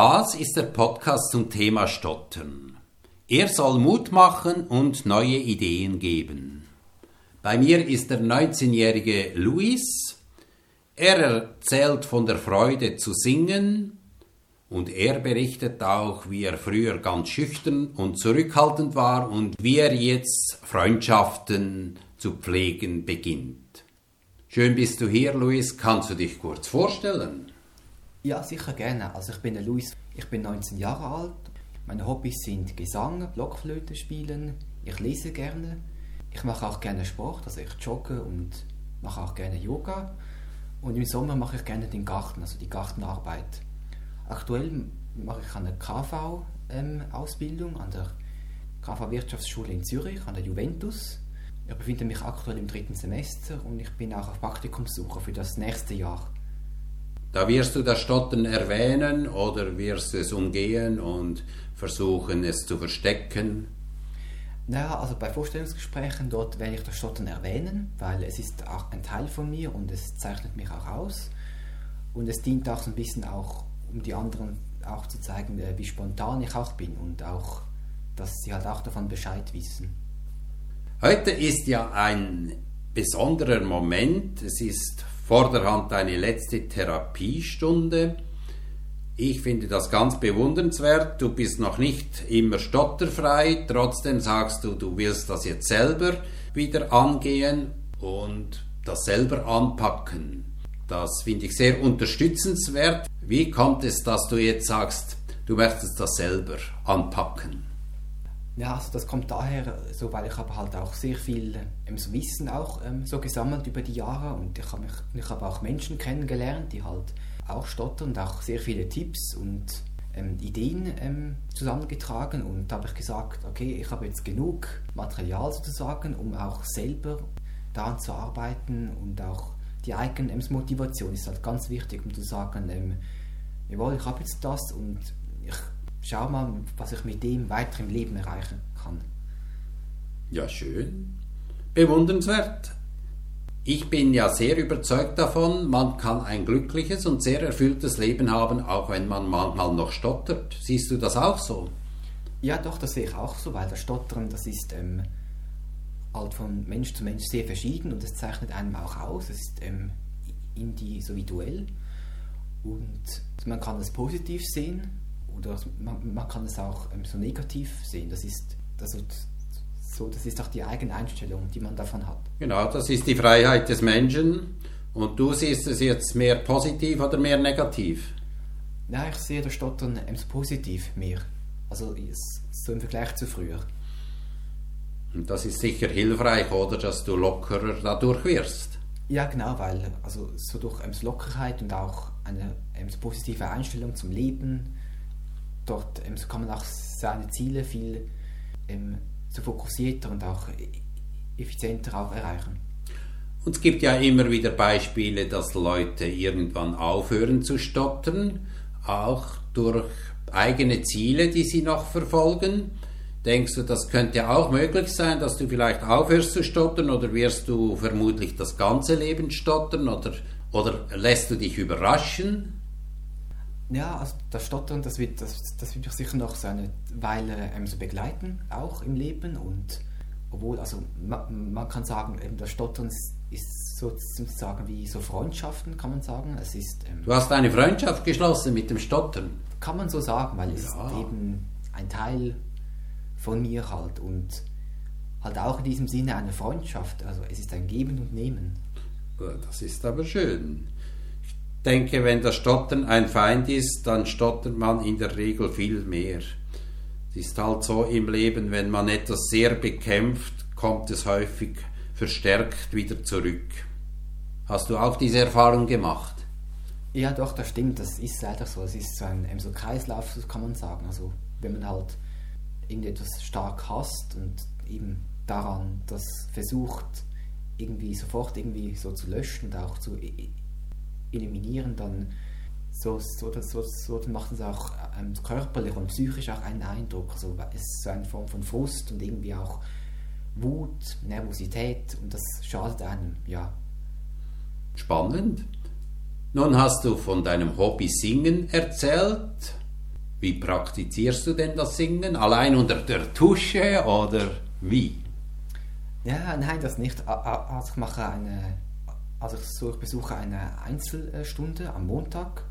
Das ist der Podcast zum Thema Stottern. Er soll Mut machen und neue Ideen geben. Bei mir ist der 19-jährige Luis. Er erzählt von der Freude zu singen und er berichtet auch, wie er früher ganz schüchtern und zurückhaltend war und wie er jetzt Freundschaften zu pflegen beginnt. Schön bist du hier, Luis. Kannst du dich kurz vorstellen? Ja, sicher gerne. Also ich bin der Luis, ich bin 19 Jahre alt. Meine Hobbys sind Gesang, Blockflöte spielen, ich lese gerne. Ich mache auch gerne Sport, also ich jogge und mache auch gerne Yoga. Und im Sommer mache ich gerne den Garten, also die Gartenarbeit. Aktuell mache ich eine KV-Ausbildung ähm, an der KV-Wirtschaftsschule in Zürich, an der Juventus. Ich befinde mich aktuell im dritten Semester und ich bin auch auf Praktikumssuche für das nächste Jahr. Da wirst du das Stottern erwähnen oder wirst du es umgehen und versuchen, es zu verstecken? Naja, also bei Vorstellungsgesprächen dort werde ich das Stottern erwähnen, weil es ist auch ein Teil von mir und es zeichnet mich auch aus. Und es dient auch so ein bisschen auch, um die anderen auch zu zeigen, äh, wie spontan ich auch bin und auch, dass sie halt auch davon Bescheid wissen. Heute ist ja ein besonderer Moment. Es ist vorderhand eine letzte Therapiestunde. Ich finde das ganz bewundernswert. Du bist noch nicht immer stotterfrei, trotzdem sagst du, du willst das jetzt selber wieder angehen und das selber anpacken. Das finde ich sehr unterstützenswert. Wie kommt es, dass du jetzt sagst, du möchtest das selber anpacken? Ja, also das kommt daher, so weil ich habe halt auch sehr viel ähm, so Wissen auch ähm, so gesammelt über die Jahre und ich habe ich habe auch Menschen kennengelernt, die halt auch stottern und auch sehr viele Tipps und ähm, Ideen ähm, zusammengetragen und da habe ich gesagt, okay, ich habe jetzt genug Material sozusagen, um auch selber daran zu arbeiten und auch die eigene ähm, Motivation ist halt ganz wichtig, um zu sagen, ähm, jawohl, ich habe jetzt das und ich schau mal, was ich mit dem weiter im Leben erreichen kann. Ja, schön. Bewundernswert. Ich bin ja sehr überzeugt davon, man kann ein glückliches und sehr erfülltes Leben haben, auch wenn man manchmal noch stottert. Siehst du das auch so? Ja, doch, das sehe ich auch so, weil das Stottern, das ist ähm, halt von Mensch zu Mensch sehr verschieden und es zeichnet einem auch aus. Es ist ähm, individuell und man kann es positiv sehen oder man, man kann es auch ähm, so negativ sehen. Das ist, also, so, das ist auch die eigene Einstellung, die man davon hat. Genau, das ist die Freiheit des Menschen. Und du siehst es jetzt mehr positiv oder mehr negativ? Ja, ich sehe das Stottern ähm, positiv mehr. Also so im Vergleich zu früher. Und das ist sicher hilfreich, oder? Dass du lockerer dadurch wirst. Ja, genau, weil also so durch ähm, Lockerheit und auch eine ähm, positive Einstellung zum Leben dort ähm, so kann man auch seine Ziele viel ähm, so fokussierter und auch effizienter auch erreichen. Und es gibt ja immer wieder Beispiele, dass Leute irgendwann aufhören zu stottern, auch durch eigene Ziele, die sie noch verfolgen. Denkst du, das könnte auch möglich sein, dass du vielleicht aufhörst zu stottern oder wirst du vermutlich das ganze Leben stottern oder, oder lässt du dich überraschen? Ja, also das Stottern, das wird, das, das wird mich sicher noch so eine Weile ähm, so begleiten, auch im Leben. Und obwohl, also man, man kann sagen, eben das Stottern ist sozusagen wie so Freundschaften, kann man sagen. Es ist, ähm, du hast eine Freundschaft geschlossen mit dem Stottern. Kann man so sagen, weil ja. es ist eben ein Teil von mir halt und halt auch in diesem Sinne eine Freundschaft. Also es ist ein Geben und Nehmen. Das ist aber schön denke, wenn das Stottern ein Feind ist, dann stottert man in der Regel viel mehr. Es ist halt so im Leben, wenn man etwas sehr bekämpft, kommt es häufig verstärkt wieder zurück. Hast du auch diese Erfahrung gemacht? Ja, doch, das stimmt. Das ist leider so. Es ist so ein so Kreislauf, so kann man sagen. Also, wenn man halt irgendetwas stark hasst und eben daran das versucht, irgendwie sofort irgendwie so zu löschen und auch zu eliminieren, dann so, so, so, so dann macht es auch ähm, körperlich und psychisch auch einen Eindruck. Also es ist so eine Form von Frust und irgendwie auch Wut, Nervosität und das schadet einem, ja. Spannend. Nun hast du von deinem Hobby Singen erzählt. Wie praktizierst du denn das Singen? Allein unter der Tusche oder wie? Ja, nein, das nicht. Also ich mache eine, also ich, so, ich besuche eine Einzelstunde am Montag.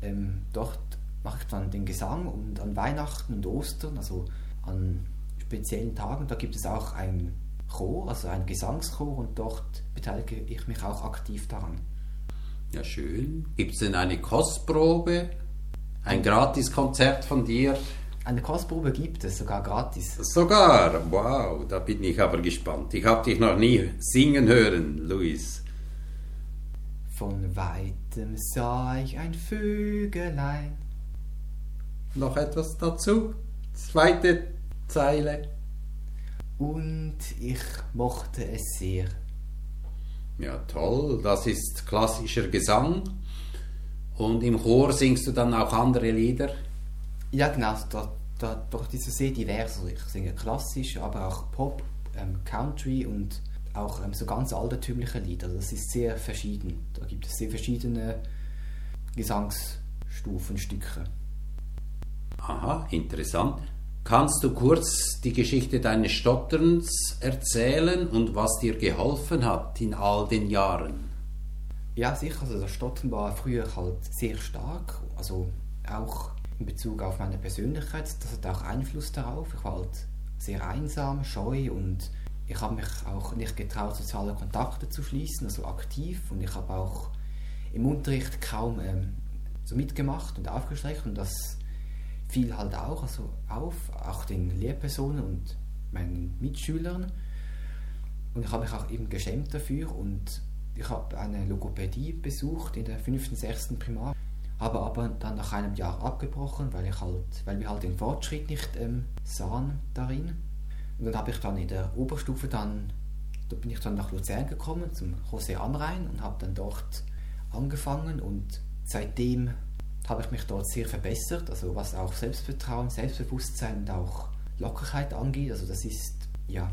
Ähm, dort mache ich dann den Gesang und an Weihnachten und Ostern, also an speziellen Tagen, da gibt es auch ein Chor, also ein Gesangschor und dort beteilige ich mich auch aktiv daran. Ja, schön. Gibt es denn eine Kostprobe? Ein Gratiskonzert von dir? Eine Kostprobe gibt es, sogar gratis. Sogar? Wow, da bin ich aber gespannt. Ich habe dich noch nie singen hören, Luis. Von weitem sah ich ein Vögelein. Noch etwas dazu? Zweite Zeile. Und ich mochte es sehr. Ja, toll. Das ist klassischer Gesang. Und im Chor singst du dann auch andere Lieder? Ja, genau. Da, da, doch das ist sehr divers. Also ich singe klassisch, aber auch Pop, ähm, Country und auch ähm, so ganz altertümliche Lieder. Das ist sehr verschieden. Da gibt es sehr verschiedene Gesangsstufen, Stücke. Aha, interessant. Kannst du kurz die Geschichte deines Stotterns erzählen und was dir geholfen hat in all den Jahren? Ja, sicher. Also das Stottern war früher halt sehr stark. Also auch in Bezug auf meine Persönlichkeit. Das hat auch Einfluss darauf. Ich war halt sehr einsam, scheu und ich habe mich auch nicht getraut, soziale Kontakte zu schließen, also aktiv. Und ich habe auch im Unterricht kaum ähm, so mitgemacht und aufgestreckt und das fiel halt auch also auf, auch den Lehrpersonen und meinen Mitschülern. Und ich habe mich auch eben geschämt dafür und ich habe eine Logopädie besucht in der 5. 6. Primar, habe aber dann nach einem Jahr abgebrochen, weil, ich halt, weil wir halt den Fortschritt nicht ähm, sahen darin. Und dann habe ich dann in der Oberstufe dann, da bin ich dann nach Luzern gekommen, zum José Anrein und habe dann dort angefangen und seitdem habe ich mich dort sehr verbessert, also was auch Selbstvertrauen, Selbstbewusstsein und auch Lockerheit angeht. Also das ist, ja,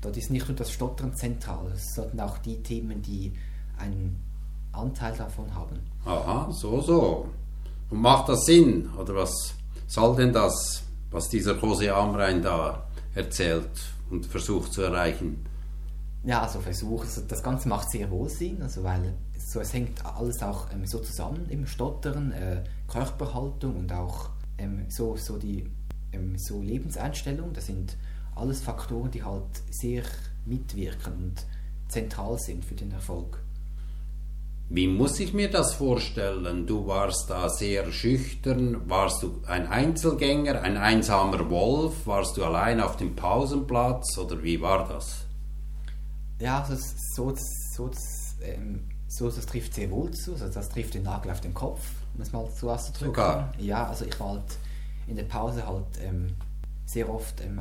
dort ist nicht nur das Stottern zentral, sondern auch die Themen, die einen Anteil davon haben. Aha, so, so. Und macht das Sinn? Oder was soll denn das, was dieser Jose Amrein da erzählt und versucht zu erreichen? Ja, also Versuch, also das Ganze macht sehr wohl Sinn, also weil so, es hängt alles auch ähm, so zusammen im Stottern, äh, Körperhaltung und auch ähm, so, so die ähm, so Lebenseinstellung. Das sind alles Faktoren, die halt sehr mitwirken und zentral sind für den Erfolg. Wie muss ich mir das vorstellen? Du warst da sehr schüchtern. Warst du ein Einzelgänger, ein einsamer Wolf? Warst du allein auf dem Pausenplatz oder wie war das? Ja, also so, so, ähm, so das trifft sehr wohl zu. Also das trifft den Nagel auf den Kopf, um es mal so auszudrücken. Sogar? Ja, also ich war halt in der Pause halt ähm, sehr oft ähm,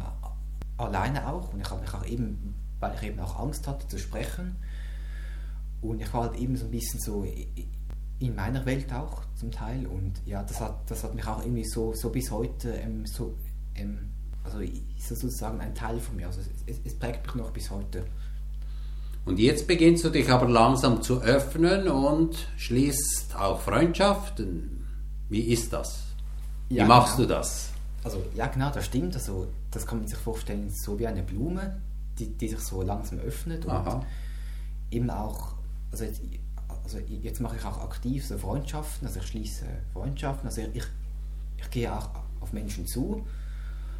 alleine auch und ich habe mich auch eben, weil ich eben auch Angst hatte zu sprechen und ich war halt eben so ein bisschen so in meiner Welt auch zum Teil. Und ja, das hat, das hat mich auch irgendwie so, so bis heute ähm, so, ähm, also ist sozusagen ein Teil von mir. Also es, es, prägt mich noch bis heute. Und jetzt beginnst du dich aber langsam zu öffnen und schließt auch Freundschaften. Wie ist das? Wie ja, machst genau. du das? Also ja, genau, das stimmt. Also das kann man sich vorstellen, so wie eine Blume, die, die sich so langsam öffnet und Aha. eben auch also jetzt, also jetzt mache ich auch aktiv so Freundschaften, also ich schließe Freundschaften, also ich, ich gehe auch auf Menschen zu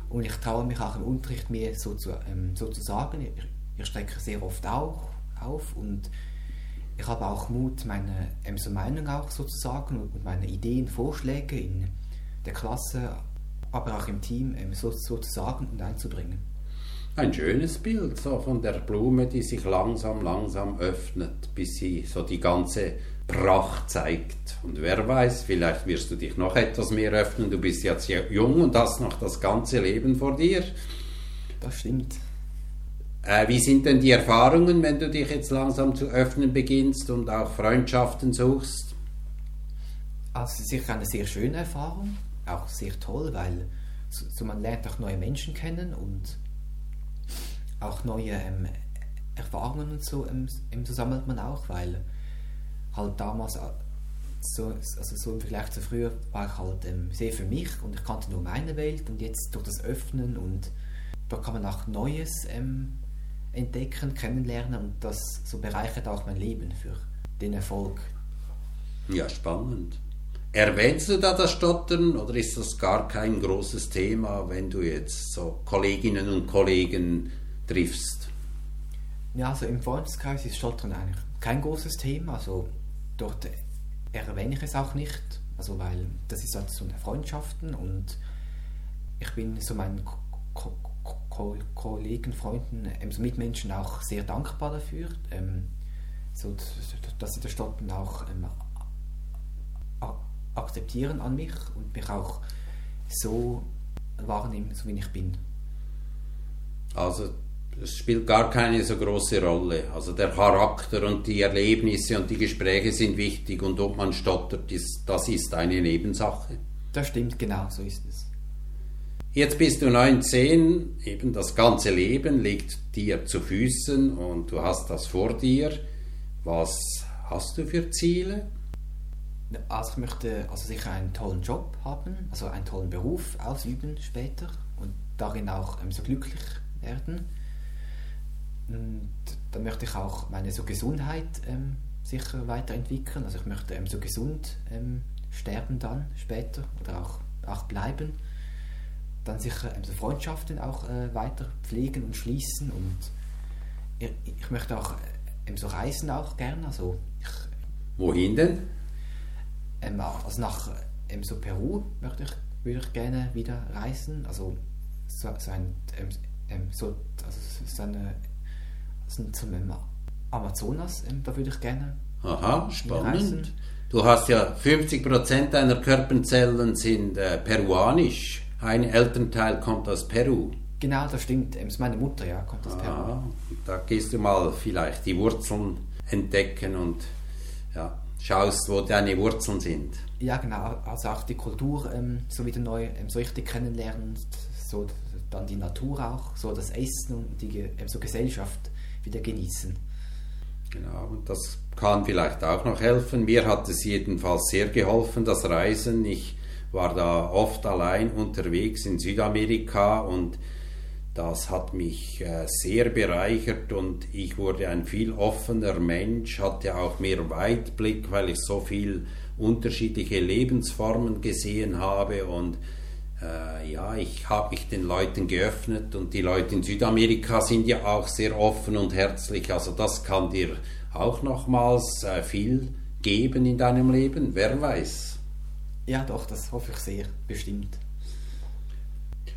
und ich traue mich auch im Unterricht mir so zu, ähm, so zu sagen, ich, ich strecke sehr oft auch auf und ich habe auch Mut, meine ähm, so Meinung auch sozusagen und meine Ideen, Vorschläge in der Klasse, aber auch im Team ähm, so, so zu sagen und einzubringen ein schönes Bild so von der Blume, die sich langsam, langsam öffnet, bis sie so die ganze Pracht zeigt. Und wer weiß, vielleicht wirst du dich noch etwas mehr öffnen. Du bist jetzt jung und hast noch das ganze Leben vor dir. Das stimmt. Äh, wie sind denn die Erfahrungen, wenn du dich jetzt langsam zu öffnen beginnst und auch Freundschaften suchst? Also sicher eine sehr schöne Erfahrung, auch sehr toll, weil so, man lernt auch neue Menschen kennen und auch neue ähm, Erfahrungen und so ähm, sammelt man auch, weil halt damals, so, also so im Vergleich zu früher war ich halt ähm, sehr für mich und ich kannte nur meine Welt und jetzt durch das Öffnen und da kann man auch Neues ähm, entdecken, kennenlernen und das so bereichert auch mein Leben für den Erfolg. Ja, spannend. Erwähnst du da das Stottern oder ist das gar kein großes Thema, wenn du jetzt so Kolleginnen und Kollegen triffst? Ja, also im Freundeskreis ist Stottern eigentlich kein großes Thema. Also dort erwähne ich es auch nicht, also weil das ist halt so eine Freundschaften und ich bin so meinen Ko Ko Kollegen, Freunden, ähm, so Mitmenschen auch sehr dankbar dafür, ähm, so, dass sie das Stottern auch ähm, akzeptieren an mich und mich auch so wahrnehmen, so wie ich bin. Also es spielt gar keine so große Rolle. Also der Charakter und die Erlebnisse und die Gespräche sind wichtig und ob man stottert, ist, das ist eine Nebensache. Das stimmt, genau, so ist es. Jetzt bist du 19, eben das ganze Leben liegt dir zu Füßen und du hast das vor dir. Was hast du für Ziele? Also ich möchte also sicher einen tollen Job haben, also einen tollen Beruf ausüben später und darin auch ähm, so glücklich werden. Und dann möchte ich auch meine so Gesundheit ähm, sicher weiterentwickeln. Also ich möchte ähm, so gesund ähm, sterben dann später oder auch, auch bleiben. Dann sicher ähm, so Freundschaften auch äh, weiter pflegen und schließen und ich, ich möchte auch ähm, so reisen auch gerne. Also ich, Wohin denn? Ähm, also nach ähm, so Peru möchte ich, würde ich gerne wieder reisen. Also so, so ein ähm, ähm so, also so eine sind zum Amazonas, ähm, da würde ich gerne. Aha, spannend. Reisen. Du hast ja 50% deiner Körperzellen sind äh, peruanisch. Ein Elternteil kommt aus Peru. Genau, das stimmt. Ähm, meine Mutter, ja, kommt aus Peru. Ah, da gehst du mal vielleicht die Wurzeln entdecken und ja, schaust, wo deine Wurzeln sind. Ja, genau. Also auch die Kultur ähm, so wieder neu ähm, so richtig kennenlernen, so dann die Natur auch, so das Essen und die ähm, so Gesellschaft wieder genießen. Genau, und das kann vielleicht auch noch helfen. Mir hat es jedenfalls sehr geholfen, das Reisen. Ich war da oft allein unterwegs in Südamerika und das hat mich äh, sehr bereichert und ich wurde ein viel offener Mensch, hatte auch mehr Weitblick, weil ich so viel unterschiedliche Lebensformen gesehen habe und äh, ja, ich habe mich den Leuten geöffnet und die Leute in Südamerika sind ja auch sehr offen und herzlich. Also das kann dir auch nochmals äh, viel geben in deinem Leben, wer weiß. Ja, doch, das hoffe ich sehr, bestimmt.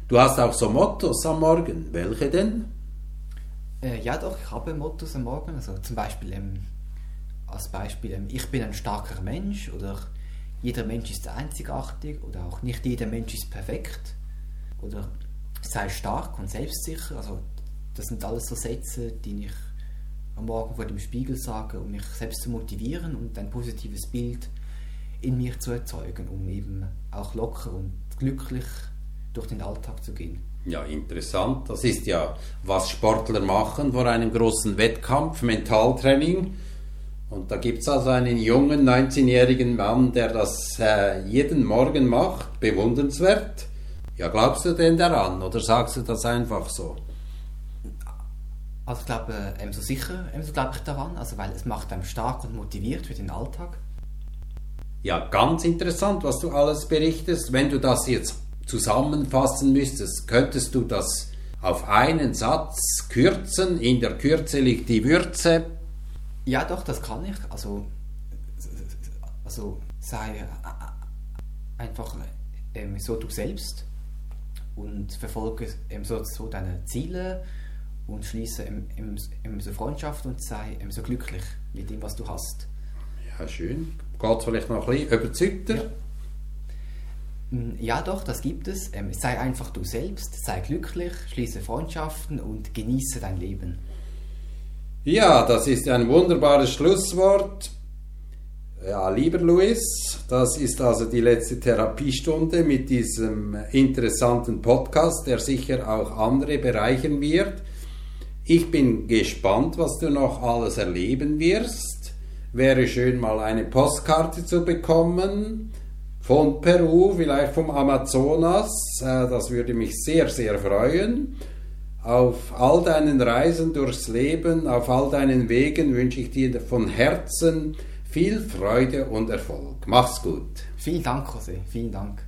Du hast auch so Mottos am Morgen. Welche denn? Äh, ja, doch, ich habe Mottos am Morgen. Also zum Beispiel ähm, als Beispiel, ähm, ich bin ein starker Mensch oder jeder Mensch ist einzigartig oder auch nicht jeder Mensch ist perfekt oder sei stark und selbstsicher. Also das sind alles so Sätze, die ich am Morgen vor dem Spiegel sage, um mich selbst zu motivieren und ein positives Bild in mir zu erzeugen, um eben auch locker und glücklich durch den Alltag zu gehen. Ja, interessant. Das ist ja, was Sportler machen vor einem großen Wettkampf, Mentaltraining. Und da gibt es also einen jungen 19-jährigen Mann, der das äh, jeden Morgen macht, bewundernswert. Ja, glaubst du denn daran oder sagst du das einfach so? Also ich glaube, äh, so sicher so glaube ich daran, also weil es macht einem stark und motiviert für den Alltag. Ja, ganz interessant, was du alles berichtest. Wenn du das jetzt zusammenfassen müsstest, könntest du das auf einen Satz kürzen. In der Kürze liegt die Würze. Ja, doch, das kann ich. Also, also sei einfach ähm, so du selbst und verfolge ähm, so, so deine Ziele und schließe ähm, ähm, so Freundschaft und sei ähm, so glücklich mit dem, was du hast. Ja, schön. Geht vielleicht noch ein bisschen überzeugter? Ja. Mm, ja, doch, das gibt es. Ähm, sei einfach du selbst, sei glücklich, schließe Freundschaften und genieße dein Leben. Ja, das ist ein wunderbares Schlusswort. Ja, lieber Luis, das ist also die letzte Therapiestunde mit diesem interessanten Podcast, der sicher auch andere bereichern wird. Ich bin gespannt, was du noch alles erleben wirst. Wäre schön, mal eine Postkarte zu bekommen von Peru, vielleicht vom Amazonas. Äh, das würde mich sehr, sehr freuen. Auf all deinen Reisen durchs Leben, auf all deinen Wegen wünsche ich dir von Herzen viel Freude und Erfolg. Mach's gut. Vielen Dank, José. Vielen Dank.